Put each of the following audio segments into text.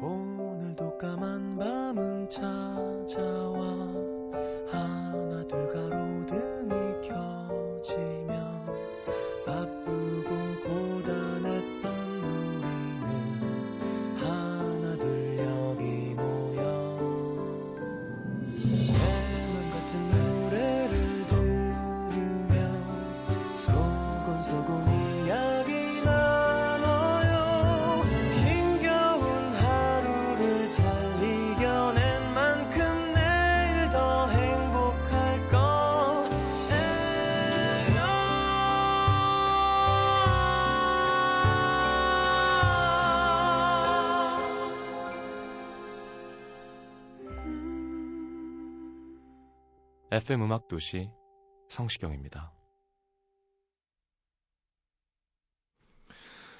오늘도 까만 밤은 찾아와 FM 음악 도시 성시경입니다.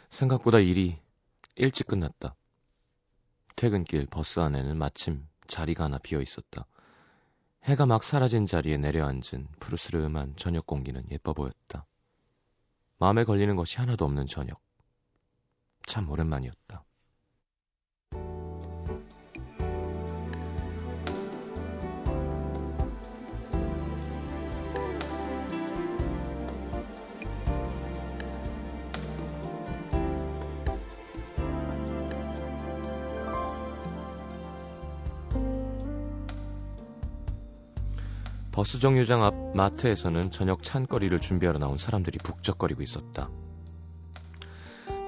생각보다 일이 일찍 끝났다. 퇴근길 버스 안에는 마침 자리가 하나 비어 있었다. 해가 막 사라진 자리에 내려앉은 푸르스름한 저녁 공기는 예뻐 보였다. 마음에 걸리는 것이 하나도 없는 저녁. 참 오랜만이었다. 버스 정류장 앞 마트에서는 저녁 찬거리를 준비하러 나온 사람들이 북적거리고 있었다.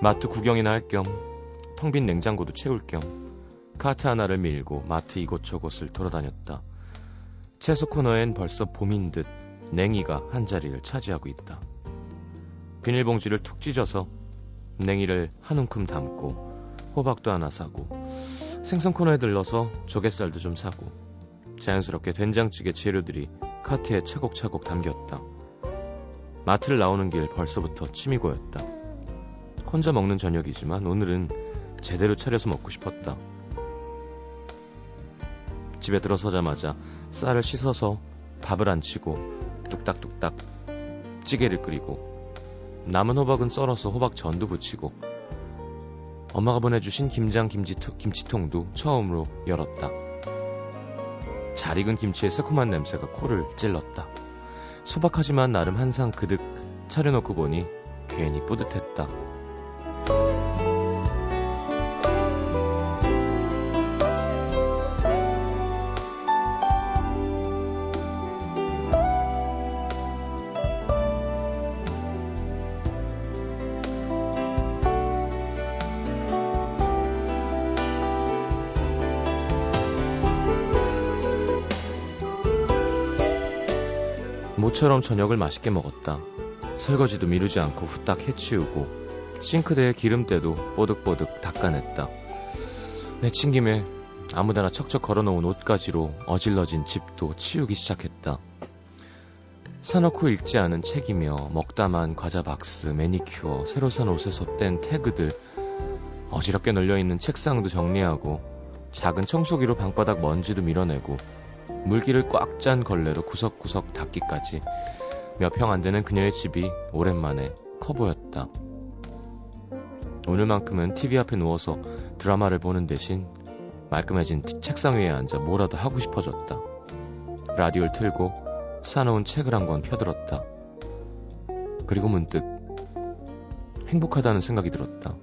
마트 구경이나 할 겸 텅 빈 냉장고도 채울 겸 카트 하나를 밀고 마트 이곳저곳을 돌아다녔다. 채소 코너엔 벌써 봄인 듯 냉이가 한 자리를 차지하고 있다. 비닐봉지를 툭 찢어서 냉이를 한 움큼 담고 호박도 하나 사고 생선 코너에 들러서 조갯살도 좀 사고 자연스럽게 된장찌개 재료들이 카트에 차곡차곡 담겼다. 마트를 나오는 길 벌써부터 침이 고였다. 혼자 먹는 저녁이지만 오늘은 제대로 차려서 먹고 싶었다. 집에 들어서자마자 쌀을 씻어서 밥을 안 치고 뚝딱뚝딱 찌개를 끓이고 남은 호박은 썰어서 호박 전도 부치고 엄마가 보내주신 김장 김치통, 김치통도 처음으로 열었다. 잘 익은 김치의 새콤한 냄새가 코를 찔렀다. 소박하지만 나름 한상 그득 차려놓고 보니 괜히 뿌듯했다. 모처럼 저녁을 맛있게 먹었다. 설거지도 미루지 않고 후딱 해치우고 싱크대에 기름때도 뽀득뽀득 닦아냈다. 내친 김에 아무데나 척척 걸어놓은 옷가지로 어질러진 집도 치우기 시작했다. 사놓고 읽지 않은 책이며 먹다만 과자 박스, 매니큐어, 새로 산 옷에서 뗀 태그들, 어지럽게 널려있는 책상도 정리하고 작은 청소기로 방바닥 먼지도 밀어내고 물기를 꽉짠 걸레로 구석구석 닦기까지 몇 평 안 되는 그녀의 집이 오랜만에 커 보였다. 오늘만큼은 TV 앞에 누워서 드라마를 보는 대신 말끔해진 책상 위에 앉아 뭐라도 하고 싶어졌다. 라디오를 틀고 사놓은 책을 한 권 펴들었다. 그리고 문득 행복하다는 생각이 들었다.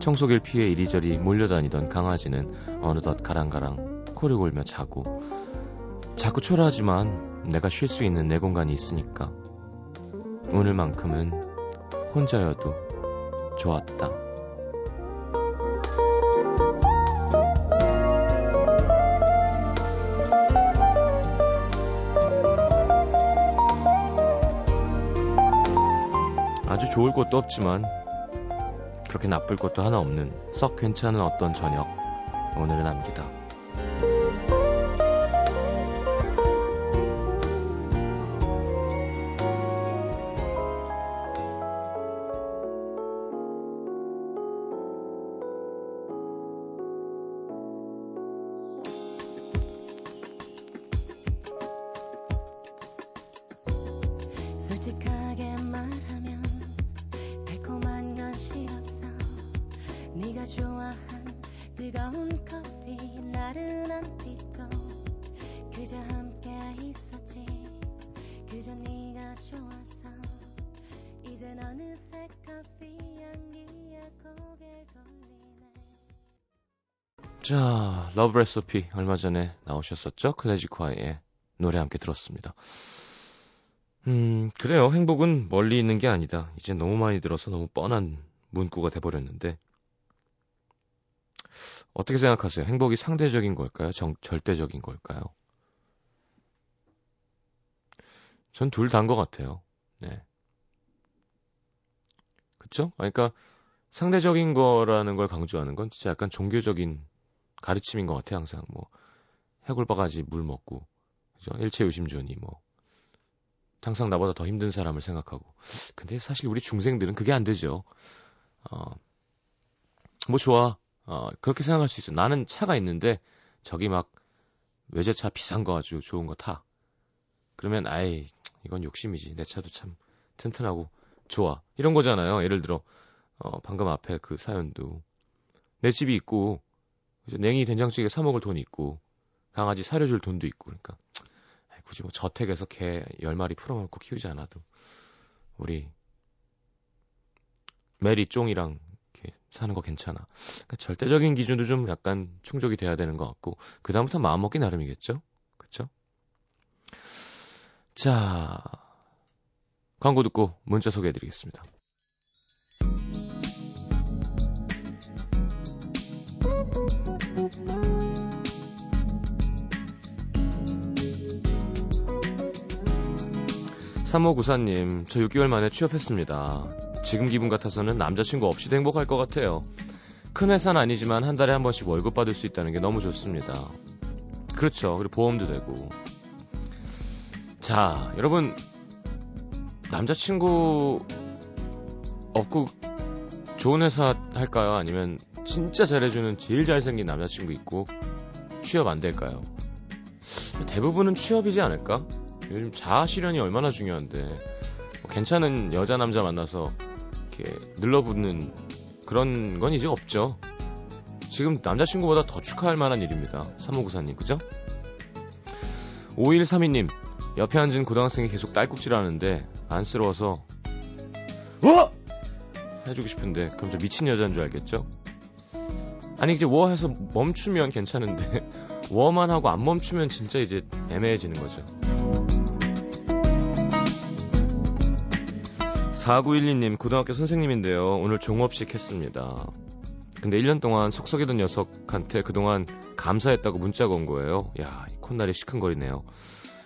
청소기를 피해 이리저리 몰려다니던 강아지는 어느덧 가랑가랑 코를 골며 자고 자꾸 초라하지만 내가 쉴 수 있는 내 공간이 있으니까 오늘만큼은 혼자여도 좋았다. 아주 좋을 것도 없지만 그렇게 나쁠 것도 하나 없는 썩 괜찮은 어떤 저녁 오늘은 남기다. Love Recipe 얼마 전에 나오셨었죠? 클래지콰이의 노래 함께 들었습니다. 음, 그래요. 행복은 멀리 있는 게 아니다. 이제 너무 많이 들어서 너무 뻔한 문구가 돼버렸는데. 어떻게 생각하세요? 행복이 상대적인 걸까요? 정, 절대적인 걸까요? 전 둘 다인 것 같아요. 네. 그쵸? 그러니까 상대적인 거라는 걸 강조하는 건 진짜 약간 종교적인 가르침인 것 같아요. 항상 뭐 해골바가지 물 먹고 그죠? 일체요심주니 뭐 항상 나보다 더 힘든 사람을 생각하고 근데 사실 우리 중생들은 그게 안 되죠. 어, 뭐 좋아. 어, 그렇게 생각할 수 있어. 나는 차가 있는데 저기 막 외제차 비싼 거 아주 좋은 거 타. 그러면 아이 이건 욕심이지. 내 차도 참 튼튼하고 좋아. 이런 거잖아요. 예를 들어 어, 방금 앞에 그 사연도 내 집이 있고 냉이 된장찌개 사 먹을 돈이 있고 강아지 사료줄 돈도 있고 그러니까 아이, 굳이 뭐 저택에서 개열 마리 풀어놓고 키우지 않아도 우리 메리 쫑이랑 이렇게 사는 거 괜찮아. 그러니까 절대적인 기준도 좀 약간 충족이 돼야 되는 것 같고 그 다음부터 마음 먹기 나름이겠죠. 그렇죠? 자 광고 듣고 문자 소개해드리겠습니다. 삼호구사님, 저 6개월 만에 취업했습니다. 지금 기분 같아서는 남자친구 없이도 행복할 것 같아요. 큰 회사는 아니지만 한 달에 한 번씩 월급 받을 수 있다는 게 너무 좋습니다. 그렇죠. 그리고 보험도 되고. 자, 여러분, 남자친구 없고 좋은 회사 할까요? 아니면 진짜 잘해주는 제일 잘생긴 남자친구 있고 취업 안 될까요? 대부분은 취업이지 않을까? 요즘 자아 실현이 얼마나 중요한데 뭐 괜찮은 여자 남자 만나서 이렇게 늘러붙는 그런 건 이제 없죠. 지금 남자친구보다 더 축하할 만한 일입니다. 3594님, 그죠? 5132님, 옆에 앉은 고등학생이 계속 딸꾹질 하는데, 안쓰러워서, 어! 해주고 싶은데, 그럼 저 미친 여자인 줄 알겠죠? 아니, 이제 워 해서 멈추면 괜찮은데, 워만 하고 안 멈추면 진짜 이제 애매해지는 거죠. 4912님, 고등학교 선생님인데요. 오늘 종업식 했습니다. 근데 1년 동안 속썩이던 녀석한테 그동안 감사했다고 문자가 온 거예요. 야, 이 콧날이 시큰거리네요.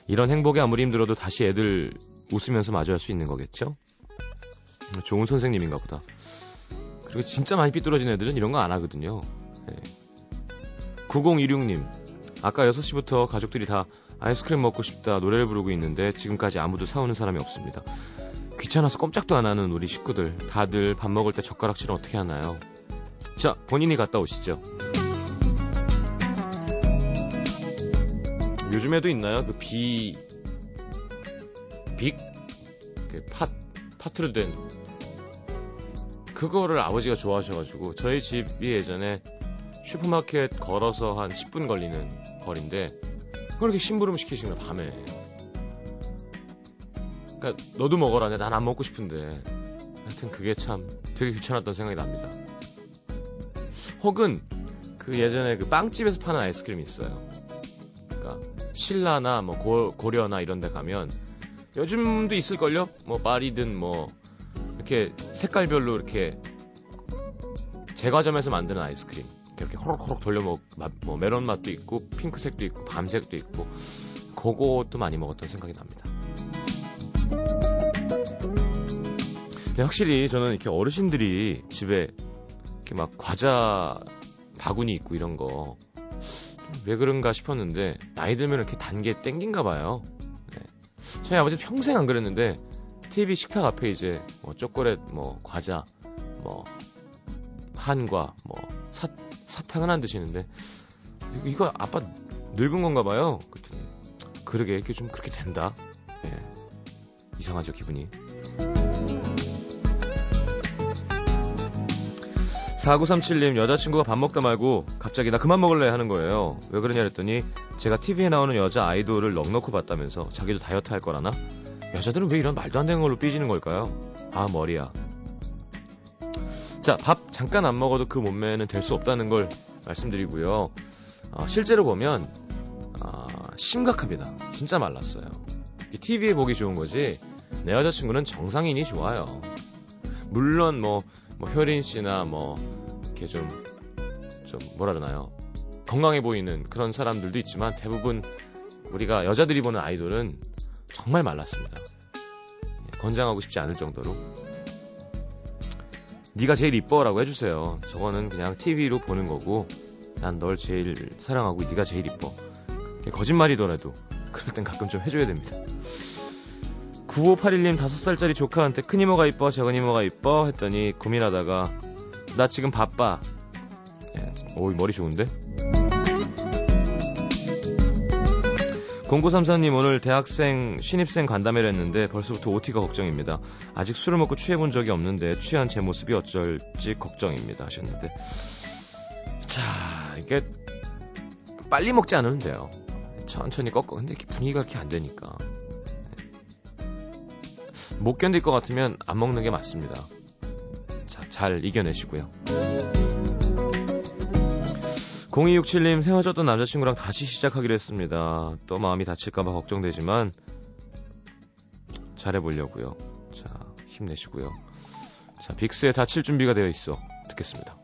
이런 행복이 아무리 힘들어도 다시 애들 웃으면서 마주할 수 있는 거겠죠? 좋은 선생님인가 보다. 그리고 진짜 많이 삐뚤어진 애들은 이런 거 안 하거든요. 네. 9026님, 아까 6시부터 가족들이 다 아이스크림 먹고 싶다 노래를 부르고 있는데 지금까지 아무도 사오는 사람이 없습니다. 귀찮아서 꼼짝도 안 하는 우리 식구들 다들 밥 먹을 때 젓가락질은 어떻게 하나요? 자, 본인이 갔다 오시죠. 요즘에도 있나요? 그 비, 빅? 그 파, 파트로 된. 그거를 아버지가 좋아하셔가지고, 저희 집이 예전에 슈퍼마켓 걸어서 한 10분 걸리는 거리인데, 그렇게 심부름 시키시는 거예요, 밤에. 그니까, 너도 먹어라. 난 안 먹고 싶은데. 하여튼 그게 참 되게 귀찮았던 생각이 납니다. 혹은 그 예전에 그 빵집에서 파는 아이스크림이 있어요. 그러니까 신라나 뭐 고, 고려나 이런 데 가면 요즘도 있을걸요? 뭐 파리든 뭐 이렇게 색깔별로 이렇게 제과점에서 만드는 아이스크림 이렇게 호록호록 돌려 먹, 뭐 메론 맛도 있고 핑크색도 있고 밤색도 있고 그것도 많이 먹었던 생각이 납니다. 근데 확실히 저는 이렇게 어르신들이 집에 이렇게 막 과자 바구니 있고 이런 거 왜 그런가 싶었는데 나이 들면 이렇게 단 게 땡긴가 봐요. 네. 저희 아버지 평생 안 그랬는데 TV 식탁 앞에 이제 뭐 초콜릿, 뭐 과자, 뭐 한과, 뭐 사, 사탕은 안 드시는데 이거 아빠 늙은 건가 봐요. 그랬더니 그러게 이게 좀 그렇게 된다. 네. 이상하죠 기분이. 4937님 여자친구가 밥 먹다 말고 갑자기 나 그만 먹을래 하는 거예요. 왜 그러냐 그랬더니 제가 TV에 나오는 여자 아이돌을 넉넉히 봤다면서 자기도 다이어트 할 거라나? 여자들은 왜 이런 말도 안 되는 걸로 삐지는 걸까요? 아 머리야. 자, 밥 잠깐 안 먹어도 그 몸매는 될 수 없다는 걸 말씀드리고요. 어, 실제로 보면 어, 심각합니다. 진짜 말랐어요. TV에 보기 좋은 거지 내 여자친구는 정상인이 좋아요. 물론 뭐, 뭐 효린 씨나 뭐 이렇게 좀, 좀 뭐라 그러나요? 건강해 보이는 그런 사람들도 있지만 대부분 우리가 여자들이 보는 아이돌은 정말 말랐습니다. 예, 권장하고 싶지 않을 정도로. 네가 제일 이뻐라고 해주세요. 저거는 그냥 TV로 보는 거고 난 널 제일 사랑하고 네가 제일 이뻐. 거짓말이더라도 그럴 땐 가끔 좀 해줘야 됩니다. 9581님 5살짜리 조카한테 큰 이모가 이뻐 작은 이모가 이뻐 했더니 고민하다가 나 지금 바빠. 예, 오이 머리 좋은데? 0934님 오늘 대학생 신입생 간담회를 했는데 벌써부터 OT가 걱정입니다. 아직 술을 먹고 취해본 적이 없는데 취한 제 모습이 어쩔지 걱정입니다 하셨는데 자 이게 빨리 먹지 않으면 돼요. 천천히 꺾어 근데 이렇게 분위기가 그렇게 안 되니까 못 견딜 것 같으면 안 먹는 게 맞습니다. 자, 잘 이겨내시고요. 0267님 헤어졌던 남자친구랑 다시 시작하기로 했습니다. 또 마음이 다칠까봐 걱정되지만 잘해보려고요. 자 힘내시고요. 자 빅스에 다칠 준비가 되어 있어 듣겠습니다.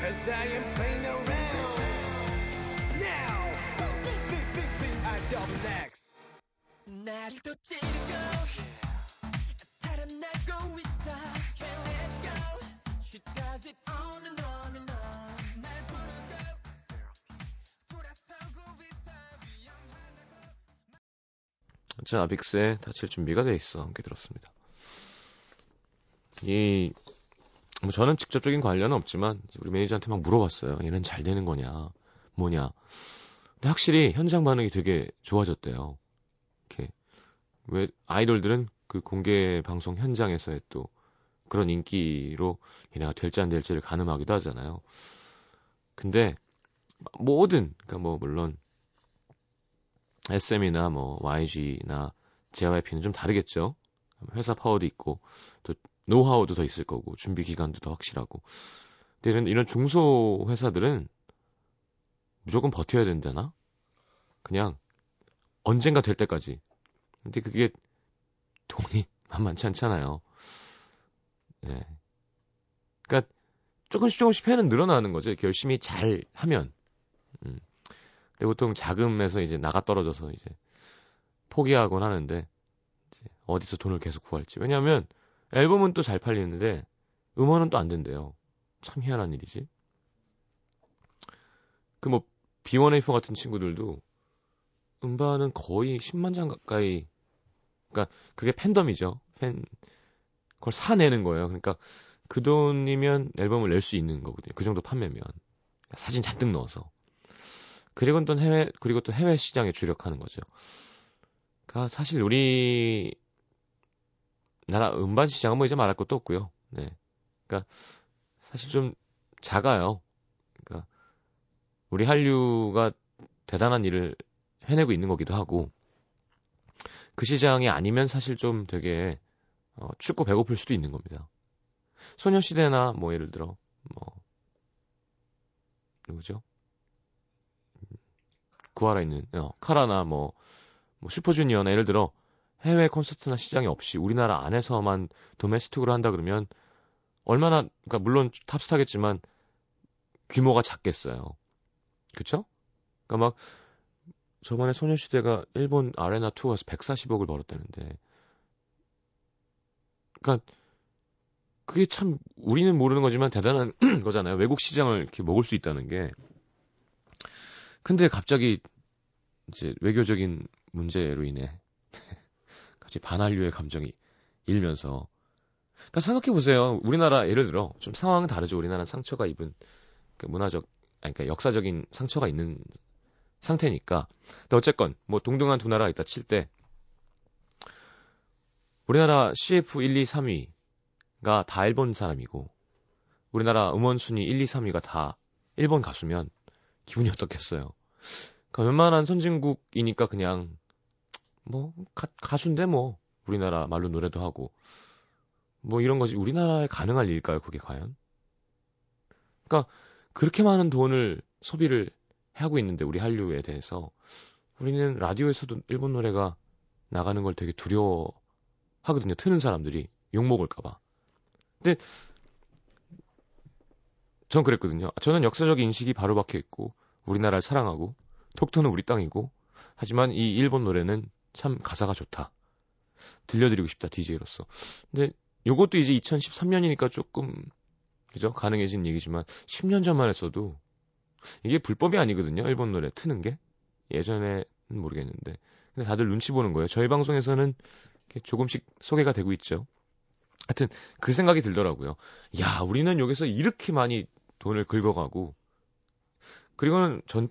Cause I am playing around. 위험하다고 자 빅스에 다칠 준비가 되어 있어 함께 들었습니다. 이 뭐 저는 직접적인 관련은 없지만 우리 매니저한테 막 물어봤어요. 얘는 잘 되는 거냐, 뭐냐. 근데 확실히 현장 반응이 되게 좋아졌대요. 이렇게 왜 아이돌들은 그 공개 방송 현장에서의 또 그런 인기로 얘네가 될지 안 될지를 가늠하기도 하잖아요. 근데 뭐든 그러니까 뭐 물론 SM이나 뭐 YG나 JYP는 좀 다르겠죠. 회사 파워도 있고 또 노하우도 더 있을 거고 준비 기간도 더 확실하고. 근데 이런 이런 중소 회사들은 무조건 버텨야 된다나? 그냥 언젠가 될 때까지. 근데 그게 돈이 만만치 않잖아요. 예. 그러니까 조금씩 조금씩 회는 늘어나는 거죠. 열심히 잘 하면. 음. 근데 보통 자금에서 이제 나가 떨어져서 이제 포기하곤 하는데 이제 어디서 돈을 계속 구할지. 왜냐하면 앨범은 또 잘 팔리는데 음원은 또 안 된대요. 참 희한한 일이지. 그 뭐 B1A4 같은 친구들도 음반은 거의 10만 장 가까이 그러니까 그게 팬덤이죠. 팬 그걸 사내는 거예요. 그러니까 그 돈이면 앨범을 낼 수 있는 거거든요. 그 정도 판매면 사진 잔뜩 넣어서 그리고 또 해외 그리고 또 해외 시장에 주력하는 거죠. 그러니까 사실 우리 나라 음반 시장은 뭐 이제 말할 것도 없고요. 네. 그러니까 사실 좀 작아요. 그러니까 우리 한류가 대단한 일을 해내고 있는 거기도 하고 그 시장이 아니면 사실 좀 되게 어, 춥고 배고플 수도 있는 겁니다. 소녀시대나 뭐 예를 들어 뭐 누구죠? 구하라 있는 어, 카라나 뭐, 뭐 슈퍼주니어나 예를 들어 해외 콘서트나 시장이 없이 우리나라 안에서만 도메스틱으로 한다 그러면 얼마나 그러니까 물론 탑스타겠지만 규모가 작겠어요. 그쵸? 그러니까 막 저번에 소녀시대가 일본 아레나 투어에서 140억을 벌었다는데 그러니까 그게 참 우리는 모르는 거지만 대단한 거잖아요. 외국 시장을 이렇게 먹을 수 있다는 게. 근데 갑자기 이제 외교적인 문제로 인해 갑자기 반한류의 감정이 일면서 그러니까 생각해 보세요. 우리나라 예를 들어 좀 상황은 다르죠. 우리나라 상처가 입은 그 문화적 아니, 그러니까 역사적인 상처가 있는 상태니까. 근데 어쨌건 뭐 동등한 두 나라가 있다 칠 때 우리나라 CF 1, 2, 3위가 다 일본 사람이고 우리나라 음원 순위 1, 2, 3위가 다 일본 가수면 기분이 어떻겠어요? 그러니까 웬만한 선진국이니까 그냥 뭐 가, 가수인데 뭐 우리나라 말로 노래도 하고 뭐 이런 것이 우리나라에 가능할 일일까요? 그게 과연? 그러니까 그렇게 많은 돈을 소비를 하고 있는데 우리 한류에 대해서 우리는 라디오에서도 일본 노래가 나가는 걸 되게 두려워 하거든요. 트는 사람들이 욕 먹을까봐. 근데 전 그랬거든요. 저는 역사적 인식이 바로 박혀 있고 우리나라를 사랑하고 톡토는 우리 땅이고 하지만 이 일본 노래는 참 가사가 좋다. 들려드리고 싶다 DJ로서. 근데 요것도 이제 2013년이니까 조금 그죠 가능해진 얘기지만 10년 전만 했어도 이게 불법이 아니거든요. 일본 노래 트는 게 예전에는 모르겠는데 근데 다들 눈치 보는 거예요. 저희 방송에서는 조금씩 소개가 되고 있죠. 하여튼 그 생각이 들더라고요. 야, 우리는 여기서 이렇게 많이 돈을 긁어가고 그리고는 전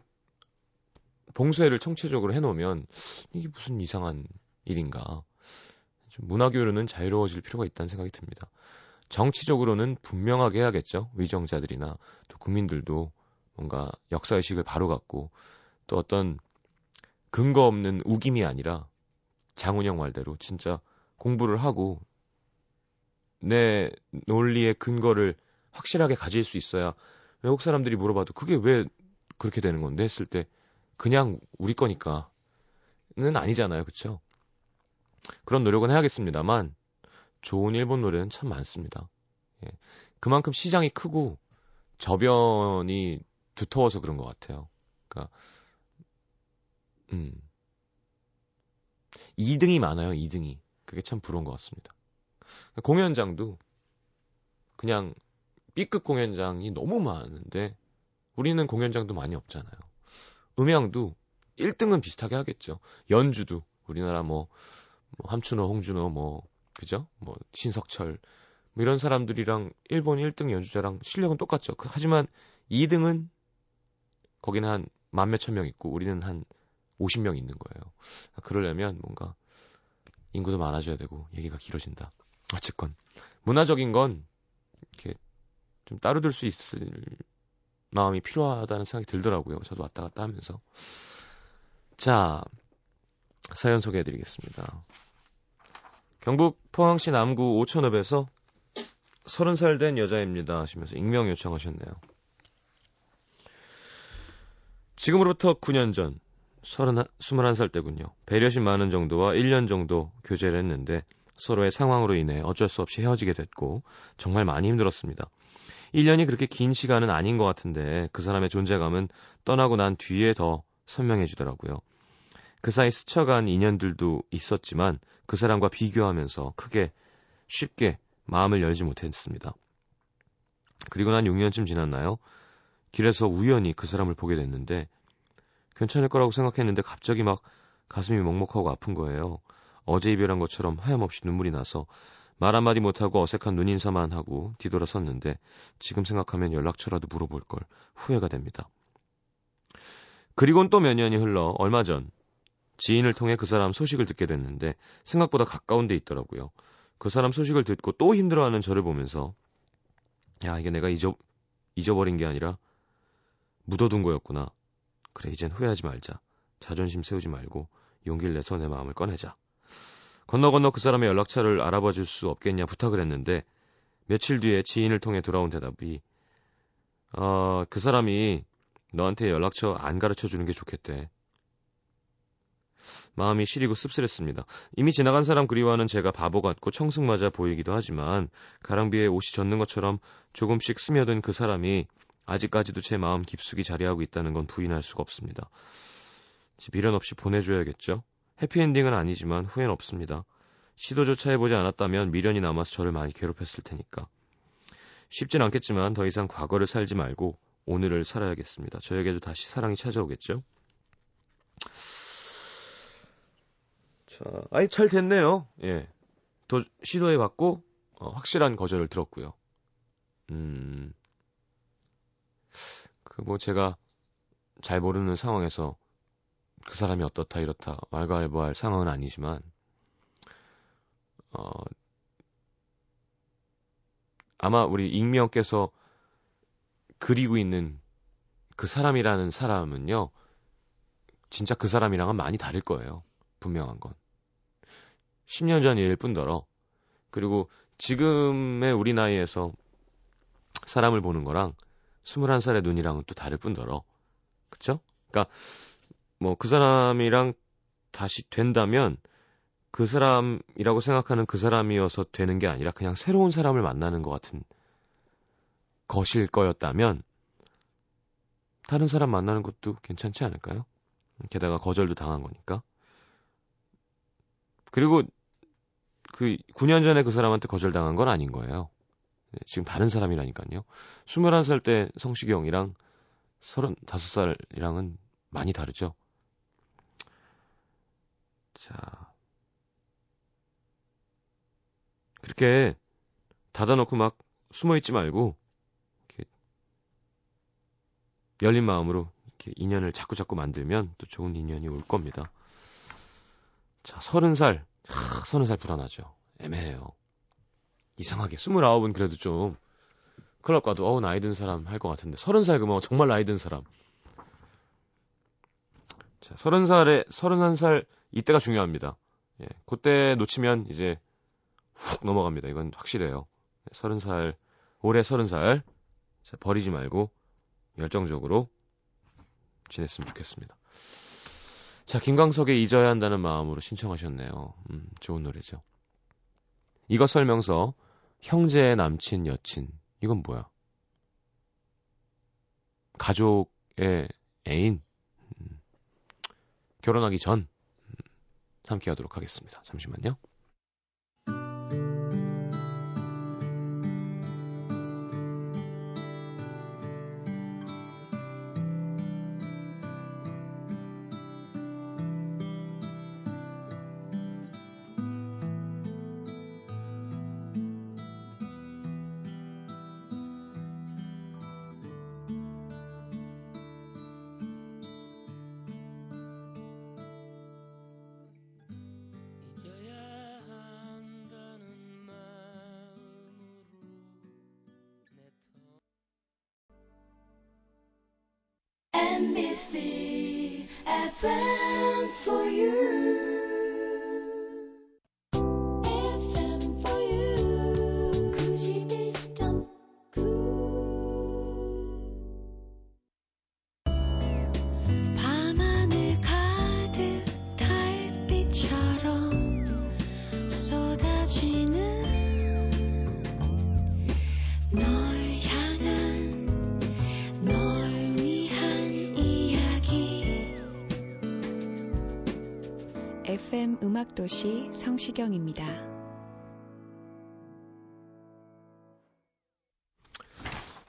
봉쇄를 청체적으로 해놓으면 이게 무슨 이상한 일인가. 좀 문화교류는 자유로워질 필요가 있다는 생각이 듭니다. 정치적으로는 분명하게 해야겠죠. 위정자들이나 또 국민들도 뭔가 역사의식을 바로 갖고 또 어떤 근거 없는 우김이 아니라 장훈영 말대로 진짜 공부를 하고 내 논리의 근거를 확실하게 가질 수 있어야 외국 사람들이 물어봐도 그게 왜 그렇게 되는 건데 했을 때 그냥 우리 거니까는 아니잖아요. 그쵸? 그런 노력은 해야겠습니다만 좋은 일본 노래는 참 많습니다. 예. 그만큼 시장이 크고 저변이 두터워서 그런 것 같아요. 그러니까 음 2등이 많아요. 2등이 그게 참 부러운 것 같습니다. 공연장도 그냥 B급 공연장이 너무 많은데 우리는 공연장도 많이 없잖아요. 음향도 1등은 비슷하게 하겠죠. 연주도 우리나라 뭐, 뭐 함춘호, 홍준호 뭐 그죠? 뭐 신석철 뭐 이런 사람들이랑 일본 1등 연주자랑 실력은 똑같죠. 그, 하지만 2등은 거기는 한 만 몇천 명 있고 우리는 한 50명 있는 거예요. 그러려면 뭔가 인구도 많아져야 되고 얘기가 길어진다. 어쨌건 문화적인 건 이렇게 좀 따로 둘수 있을 마음이 필요하다는 생각이 들더라고요. 저도 왔다 갔다 하면서. 자, 사연 소개해 드리겠습니다. 경북 포항시 남구 오천읍에서 30살 된 여자입니다 하시면서 익명 요청하셨네요. 지금으로부터 9년 전 30, 21살 때군요. 배려심 많은 정도와 1년 정도 교제를 했는데 서로의 상황으로 인해 어쩔 수 없이 헤어지게 됐고 정말 많이 힘들었습니다. 1년이 그렇게 긴 시간은 아닌 것 같은데 그 사람의 존재감은 떠나고 난 뒤에 더 선명해지더라고요. 그 사이 스쳐간 인연들도 있었지만 그 사람과 비교하면서 크게 쉽게 마음을 열지 못했습니다. 그리고 난 6년쯤 지났나요? 길에서 우연히 그 사람을 보게 됐는데 괜찮을 거라고 생각했는데 갑자기 막 가슴이 먹먹하고 아픈 거예요. 어제 이별한 것처럼 하염없이 눈물이 나서 말 한마디 못하고 어색한 눈인사만 하고 뒤돌아섰는데 지금 생각하면 연락처라도 물어볼 걸 후회가 됩니다. 그리곤 또 몇 년이 흘러 얼마 전 지인을 통해 그 사람 소식을 듣게 됐는데 생각보다 가까운 데 있더라고요. 그 사람 소식을 듣고 또 힘들어하는 저를 보면서 야 이게 내가 잊어 잊어버린 게 아니라 묻어둔 거였구나. 그래 이젠 후회하지 말자. 자존심 세우지 말고 용기를 내서 내 마음을 꺼내자. 건너 건너 그 사람의 연락처를 알아봐 줄 수 없겠냐 부탁을 했는데 며칠 뒤에 지인을 통해 돌아온 대답이 어, 그 사람이 너한테 연락처 안 가르쳐 주는 게 좋겠대. 마음이 시리고 씁쓸했습니다. 이미 지나간 사람 그리워하는 제가 바보 같고 청승맞아 보이기도 하지만 가랑비에 옷이 젖는 것처럼 조금씩 스며든 그 사람이 아직까지도 제 마음 깊숙이 자리하고 있다는 건 부인할 수가 없습니다. 미련 없이 보내줘야겠죠? 해피엔딩은 아니지만 후회는 없습니다. 시도조차 해보지 않았다면 미련이 남아서 저를 많이 괴롭혔을 테니까. 쉽진 않겠지만 더 이상 과거를 살지 말고 오늘을 살아야겠습니다. 저에게도 다시 사랑이 찾아오겠죠? 자, 아니, 잘 됐네요. 예. 도, 시도해봤고, 어, 확실한 거절을 들었고요. 음, 그 뭐 제가 잘 모르는 상황에서 그 사람이 어떻다 이렇다 왈가왈부할 상황은 아니지만 어 아마 우리 익명께서 그리고 있는 그 사람이라는 사람은요 진짜 그 사람이랑은 많이 다를 거예요 분명한 건. 10년 전 일일 뿐더러. 그리고 지금의 우리 나이에서 사람을 보는 거랑 21살의 눈이랑은 또 다를 뿐더러 그쵸? 그러니까 뭐 그 사람이랑 다시 된다면 그 사람이라고 생각하는 그 사람이어서 되는 게 아니라 그냥 새로운 사람을 만나는 것 같은 것일 거였다면 다른 사람 만나는 것도 괜찮지 않을까요? 게다가 거절도 당한 거니까. 그리고 그 9년 전에 그 사람한테 거절당한 건 아닌 거예요. 네, 지금 다른 사람이라니까요. 21살 때 성시경이랑 35살이랑은 많이 다르죠. 자. 그렇게 닫아놓고 막 숨어있지 말고, 이렇게 열린 마음으로 이렇게 인연을 자꾸자꾸 만들면 또 좋은 인연이 올 겁니다. 자, 서른 살. 하, 서른 살 불안하죠. 애매해요. 이상하게. 스물아홉은 그래도 좀, 클럽 가도, 어우, 나이 든 사람 할 것 같은데. 서른 살 그러면 정말 나이 든 사람. 자, 서른 살에, 서른한 살, 이때가 중요합니다. 예, 그때 놓치면 이제 훅 넘어갑니다. 이건 확실해요. 예, 서른 살, 올해 서른 살. 자, 버리지 말고 열정적으로 지냈으면 좋겠습니다. 자, 김광석의 잊어야 한다는 마음으로 신청하셨네요. 음, 좋은 노래죠. 이것 설명서, 형제의 남친, 여친. 이건 뭐야? 가족의 애인. 음, 결혼하기 전. 음, 함께 하도록 하겠습니다. 잠시만요. MBC FM for you. 도시 성시경입니다.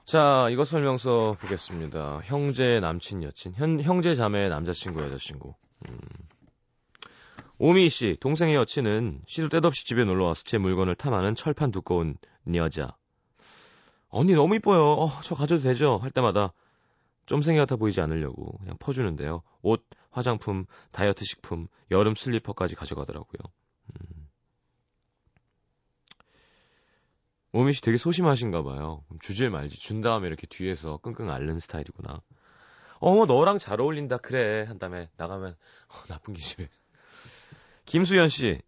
자, 이거 설명서 보겠습니다. 형제, 남친, 여친. 현, 형제, 자매, 남자친구, 여자친구. 음. 오미 씨, 동생의 여친은 시도 때도 없이 집에 놀러 와서 제 물건을 탐하는 철판 두꺼운 여자. 언니 너무 이뻐요. 어, 저 가져도 되죠? 할 때마다 쫌생이 같아 보이지 않으려고 그냥 퍼주는데요. 옷, 화장품, 다이어트 식품, 여름 슬리퍼까지 가져가더라고요. 음. 오미 씨 되게 소심하신가 봐요. 주질 말지. 준 다음에 이렇게 뒤에서 끙끙 앓는 스타일이구나. 어머, 너랑 잘 어울린다. 그래. 한 다음에 나가면, 어, 나쁜 기집애. 김수현 씨,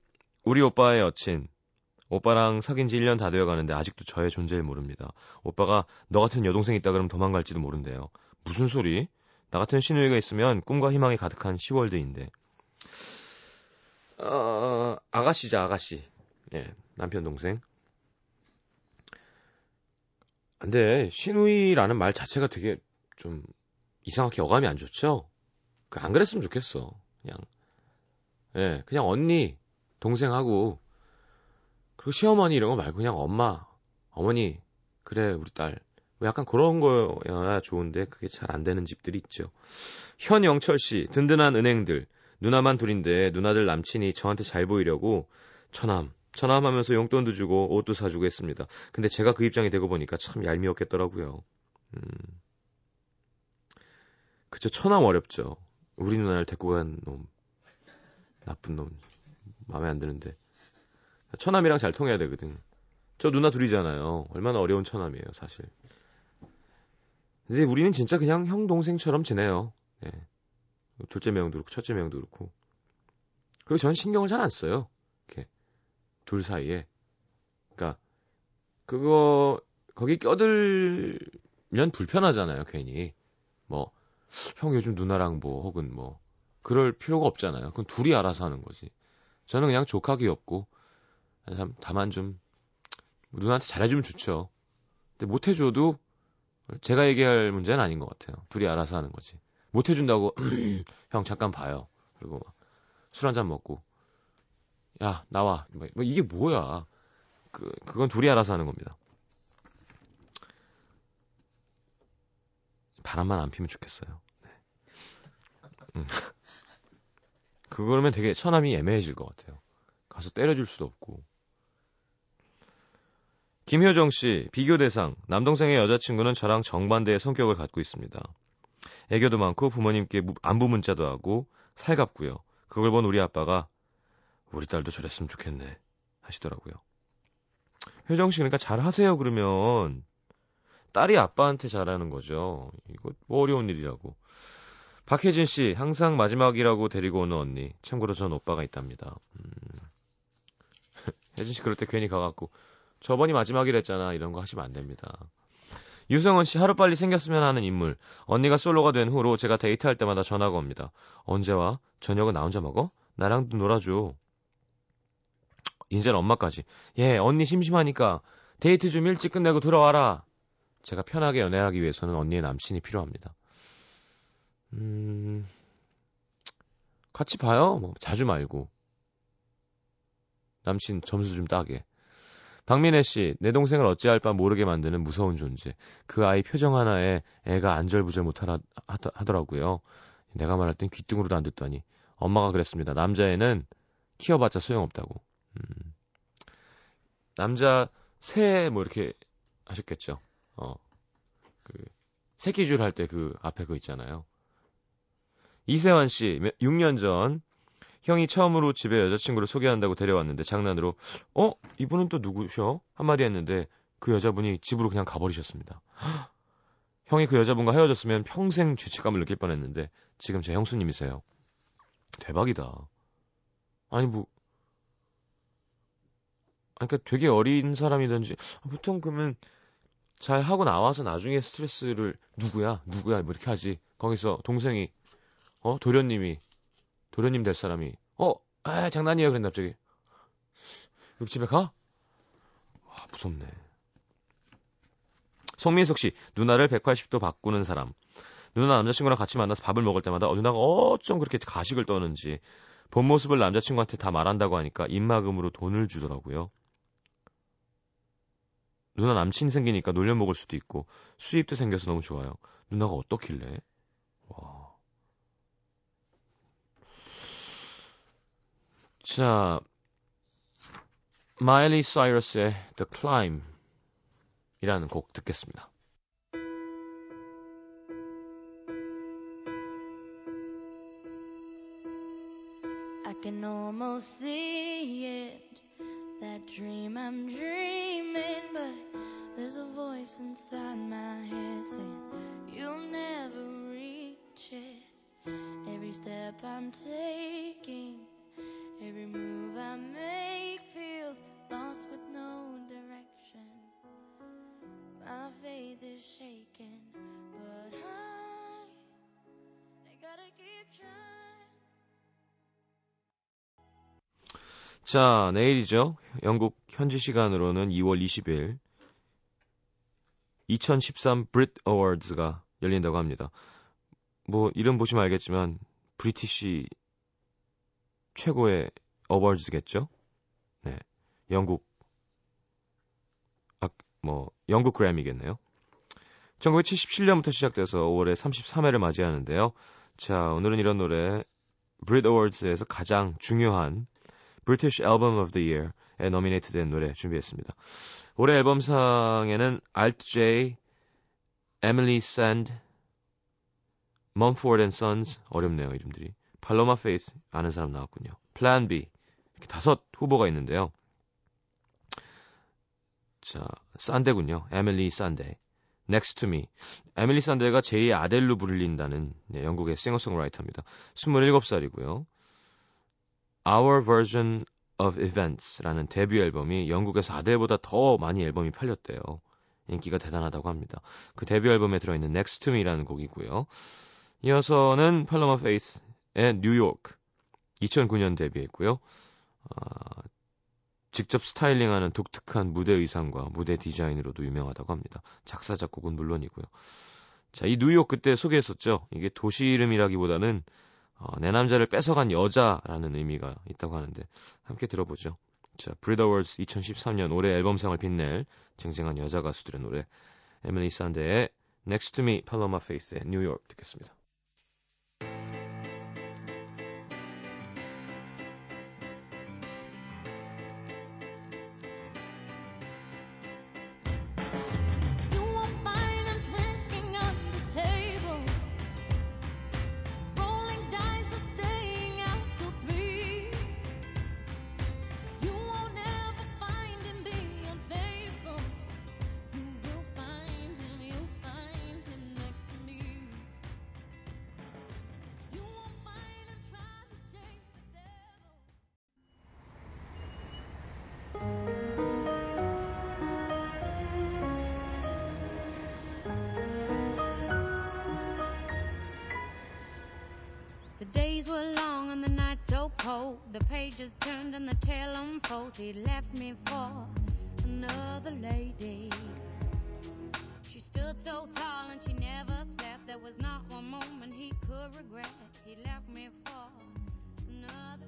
우리 오빠의 여친. 오빠랑 사귄 지 1년 다 되어 가는데 아직도 저의 존재를 모릅니다. 오빠가 너 같은 여동생 있다 그러면 도망갈지도 모른대요. 무슨 소리? 나 같은 시누이가 있으면 꿈과 희망이 가득한 시월드인데. 어, 아가씨죠, 아가씨. 예, 남편 동생. 근데 시누이라는 말 자체가 되게 좀 이상하게 어감이 안 좋죠? 그안 그랬으면 좋겠어. 그냥 예, 그냥 언니, 동생하고 그리고 시어머니 이런 거 말고 그냥 엄마, 어머니, 그래 우리 딸. 뭐 약간 그런 거야 좋은데 그게 잘 안 되는 집들이 있죠. 현영철 씨, 든든한 은행들. 누나만 둘인데 누나들 남친이 저한테 잘 보이려고 처남, 처남 하면서 용돈도 주고 옷도 사주고 했습니다. 근데 제가 그 입장이 되고 보니까 참 얄미웠겠더라고요. 음. 그쵸, 처남 어렵죠. 우리 누나를 데리고 간 놈. 나쁜 놈. 마음에 안 드는데. 처남이랑 잘 통해야 되거든. 저 누나 둘이잖아요. 얼마나 어려운 처남이에요, 사실. 근데 우리는 진짜 그냥 형, 동생처럼 지내요. 예. 둘째 명도 그렇고, 첫째 명도 그렇고. 그리고 전 신경을 잘 안 써요. 이렇게. 둘 사이에. 그러니까, 그거, 거기 껴들면 불편하잖아요, 괜히. 뭐, 형 요즘 누나랑 뭐, 혹은 뭐, 그럴 필요가 없잖아요. 그건 둘이 알아서 하는 거지. 저는 그냥 조카 귀엽고, 참, 다만 좀, 누나한테 잘해주면 좋죠. 근데 못해줘도, 제가 얘기할 문제는 아닌 것 같아요. 둘이 알아서 하는 거지. 못 해준다고, 형, 잠깐 봐요. 그리고, 술 한 잔 먹고, 야, 나와. 뭐, 뭐 이게 뭐야. 그, 그건 둘이 알아서 하는 겁니다. 바람만 안 피면 좋겠어요. 네. 음. 그거면 되게 처남이 애매해질 것 같아요. 가서 때려줄 수도 없고. 김효정 씨, 비교 대상. 남동생의 여자친구는 저랑 정반대의 성격을 갖고 있습니다. 애교도 많고 부모님께 무- 안부 문자도 하고 살갑고요. 그걸 본 우리 아빠가 우리 딸도 저랬으면 좋겠네 하시더라고요. 효정 씨 그러니까 잘 하세요 그러면 딸이 아빠한테 잘하는 거죠. 이거 뭐 어려운 일이라고. 박혜진 씨, 항상 마지막이라고 데리고 오는 언니. 참고로 전 오빠가 있답니다. 음. 혜진 씨 그럴 때 괜히 가갖고 저번이 마지막이랬잖아 이런 거 하시면 안 됩니다. 유성원 씨 하루빨리 생겼으면 하는 인물. 언니가 솔로가 된 후로 제가 데이트할 때마다 전화가 옵니다. 언제 와? 저녁은 나 혼자 먹어? 나랑도 놀아줘. 이제는 엄마까지. 예, 언니 심심하니까 데이트 좀 일찍 끝내고 들어와라. 제가 편하게 연애하기 위해서는 언니의 남친이 필요합니다. 음, 같이 봐요. 뭐, 자주 말고. 남친 점수 좀 따게. 박민혜 씨, 내 동생을 어찌할 바 모르게 만드는 무서운 존재. 그 아이 표정 하나에 애가 안절부절 못하라 하더- 하더라고요. 내가 말할 땐 귀등으로도 안 듣더니 엄마가 그랬습니다. 남자애는 키워봤자 소용없다고. 음. 남자 새 뭐 이렇게 하셨겠죠. 어. 그 새끼줄 할 때 그 앞에 그 있잖아요. 이세환 씨, 6년 전 형이 처음으로 집에 여자친구를 소개한다고 데려왔는데 장난으로 어? 이분은 또 누구셔? 한마디 했는데 그 여자분이 집으로 그냥 가버리셨습니다. 형이 그 여자분과 헤어졌으면 평생 죄책감을 느낄 뻔했는데 지금 제 형수님이세요. 대박이다. 아니 뭐 그러니까 되게 어린 사람이든지 보통 그러면 잘 하고 나와서 나중에 스트레스를 누구야 누구야 뭐 이렇게 하지 거기서 동생이 어 도련님이 도련님 될 사람이 어 아, 장난이에요 그랬는데 갑자기 여기 집에 가? 와 무섭네 송민석 씨 누나를 180도 바꾸는 사람 누나 남자친구랑 같이 만나서 밥을 먹을 때마다 어, 누나가 어쩜 그렇게 가식을 떠는지 본 모습을 남자친구한테 다 말한다고 하니까 입막음으로 돈을 주더라고요. 누나 남친 생기니까 놀려 먹을 수도 있고 수입도 생겨서 너무 좋아요. 누나가 어떻길래? 와. 자, 마일리 사이러스의 The Climb 이라는 곡 듣겠습니다. I can almost see it, that dream I'm dreaming, but there's a voice inside my head saying you'll never reach it. Every step I'm taking, every move I make feels lost with no direction. My faith is shaken, but I, I gotta keep trying. 자, 내일이죠. 영국 현지 시간으로는 2월 20일 2013 브릿 어워즈가 열린다고 합니다. 뭐 이름 보시면 알겠지만 브리티시 최고의 어워즈겠죠? 네. 영국 아, 뭐 영국 그래미겠네요. 1977년부터 시작돼서 5월에 33회를 맞이하는데요. 자, 오늘은 이런 노래 브릿 어워즈에서 가장 중요한 British Album of the Year에 노미네이트된 노래 준비했습니다. 올해 앨범상에는 Alt J, Emeli Sandé, Mumford and Sons 어렵네요 이름들이. 팔로마 페이스 아는 사람 나왔군요. Plan B 이렇게 다섯 후보가 있는데요. 자 산데군요. 에밀리 산데. Next to Me. 에밀리 산데가 제2의 아델로 불린다는 네, 영국의 싱어송라이터입니다. 27살이고요. Our Version of Events라는 데뷔 앨범이 영국에서 아델보다 더 많이 앨범이 팔렸대요. 인기가 대단하다고 합니다. 그 데뷔 앨범에 들어있는 Next to Me라는 곡이고요. 이어서는 팔로마 페이스 의 뉴욕 2009년 데뷔했고요. 아, 직접 스타일링하는 독특한 무대 의상과 무대 디자인으로도 유명하다고 합니다. 작사 작곡은 물론이고요. 자, 이 뉴욕 그때 소개했었죠. 이게 도시 이름이라기보다는 어, 내 남자를 뺏어간 여자라는 의미가 있다고 하는데 함께 들어보죠. 자, 브리더 월스 2013년 올해 앨범상을 빛낼 쟁쟁한 여자 가수들의 노래 에밀리 산데의 Next to Me, 팔로마 페이스의 뉴욕 듣겠습니다. Turned and the tale unfolds. He left me for another lady. She stood so tall and she never slept. There was not one moment he could regret. He left me for another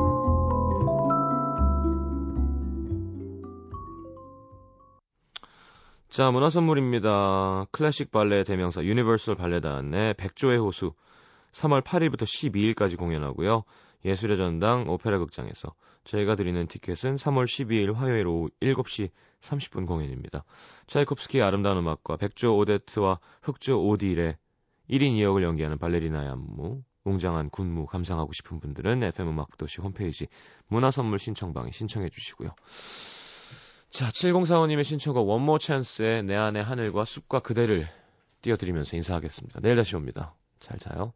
자, 문화 선물입니다. 클래식 발레 대명사 유니버설 발레단의 백조의 호수 3월 8일부터 12일까지 공연하고요. 예술의 전당 오페라 극장에서 저희가 드리는 티켓은 3월 12일 화요일 오후 7시 30분 공연입니다. 차이콥스키의 아름다운 음악과 백조 오데트와 흑조 오딜의 1인 2역을 연기하는 발레리나의 안무, 웅장한 군무 감상하고 싶은 분들은 FM 음악도시 홈페이지 문화선물 신청방에 신청해 주시고요. 자, 7045님의 신청곡 원모 찬스의 내 안의 하늘과 숲과 그대를 띄워드리면서 인사하겠습니다. 내일 다시 옵니다. 잘 자요.